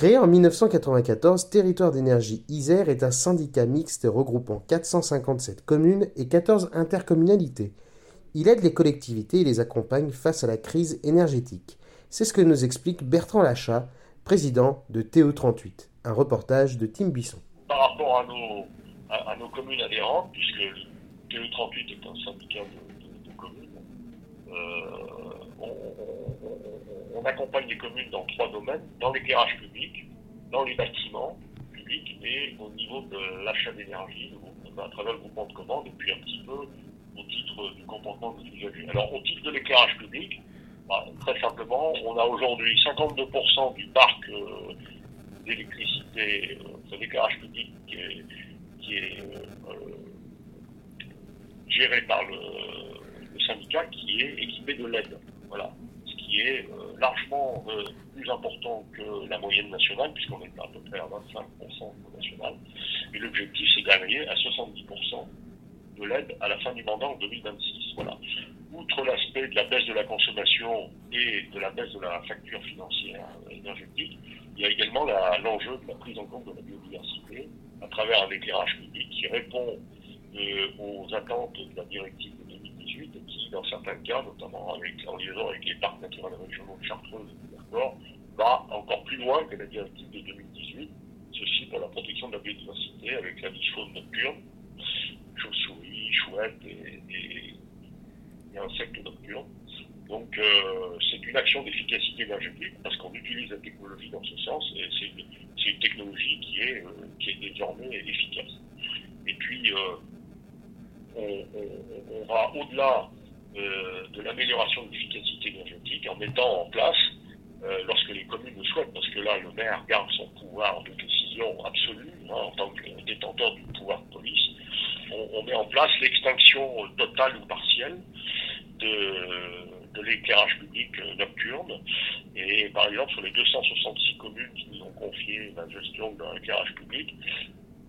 Créé en 1994, Territoire d'énergie Isère est un syndicat mixte regroupant 457 communes et 14 intercommunalités. Il aide les collectivités et les accompagne face à la crise énergétique. C'est ce que nous explique Bertrand Lachat, président de TE38. Un reportage de Tim Bisson. Par rapport à nos, communes adhérentes, puisque TE38 est un syndicat de, communes, euh, on, accompagne les communes dans trois domaines, dans l'éclairage public, dans les bâtiments publics et au niveau de l'achat d'énergie, à travers le groupement de commandes, et puis un petit peu au titre du comportement des usagers. Alors, au titre de l'éclairage public, bah, très simplement, on a aujourd'hui 52% du parc euh, d'électricité, euh, de l'éclairage public qui est, euh, géré par le, syndicat qui est équipé de LED. Voilà. Ce qui est largement plus important que la moyenne nationale, puisqu'on est à peu près à 25% national. Et l'objectif, c'est d'arriver à 70% de l'aide à la fin du mandat en 2026. Voilà. Outre l'aspect de la baisse de la consommation et de la baisse de la facture financière énergétique, il y a également l'enjeu de la prise en compte de la biodiversité à travers un éclairage public qui répond euh, aux attentes de la directive de 2018 et qui, dans certains cas, notamment avec, en liaison avec les parcs naturels régionaux de Chartreuse et de va encore plus loin que la directive de 2018, ceci pour la protection de la biodiversité avec la vie faune nocturne chauves-souris, chouettes et, insectes nocturnes. Donc euh, c'est une action d'efficacité énergétique parce qu'on utilise la technologie dans ce sens et c'est une, technologie qui est, euh, qui est désormais efficace. Et puis euh, on, va au-delà de l'amélioration de l'efficacité énergétique en mettant en place, lorsque les communes le souhaitent, parce que là le maire garde son pouvoir de décision absolu hein, en tant que détenteur du pouvoir de police, on, met en place l'extinction totale ou partielle de, l'éclairage public nocturne. Et par exemple, sur les 266 communes qui nous ont confié la gestion de l'éclairage public,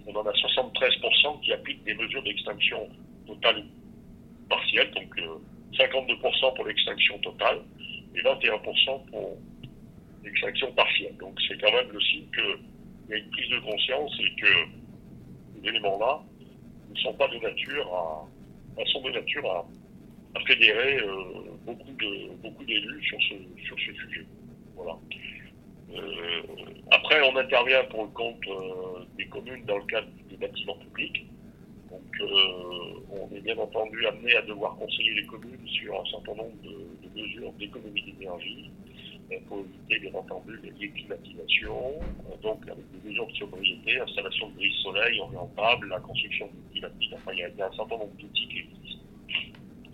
on en a 73% qui appliquent des mesures d'extinction totale ou partielle, donc 52% euh, pour l'extinction totale et 21% pour l'extinction partielle. Donc c'est quand même le signe qu'il y a une prise de conscience et que ces éléments-là ne sont pas de nature à, nature à, fédérer euh, beaucoup de beaucoup d'élus sur ce sur ce sujet. Voilà. Euh, après, on intervient pour le compte des communes dans le cadre des bâtiments publics. Bien entendu amené à devoir conseiller les communes sur un certain nombre de mesures d'économie d'énergie, pour éviter bien entendu les climatisations, euh, donc avec des mesures de sobriété, installation de brise soleil orientable, la construction de climatique, enfin il y, a, un certain nombre d'outils qui existent.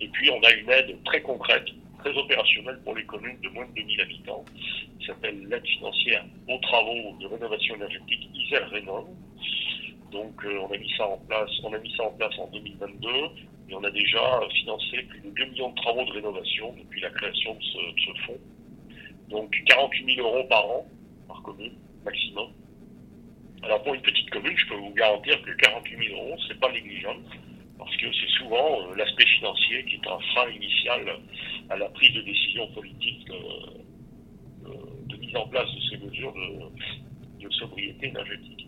Et puis on a une aide très concrète, très opérationnelle pour les communes de moins de 2000 habitants, qui s'appelle l'aide financière aux travaux de rénovation énergétique Isère Rénov. Donc euh, on a mis ça en place, on a mis ça en place en 2022 et on a déjà financé plus de 2 millions de travaux de rénovation depuis la création de ce fonds. Donc 48 000 euros par an, par commune, maximum. Alors pour une petite commune, je peux vous garantir que 48 000 euros, c'est pas négligeable, parce que c'est souvent euh, l'aspect financier qui est un frein initial à la prise de décision politique de, de, mise en place de ces mesures de, de sobriété énergétique.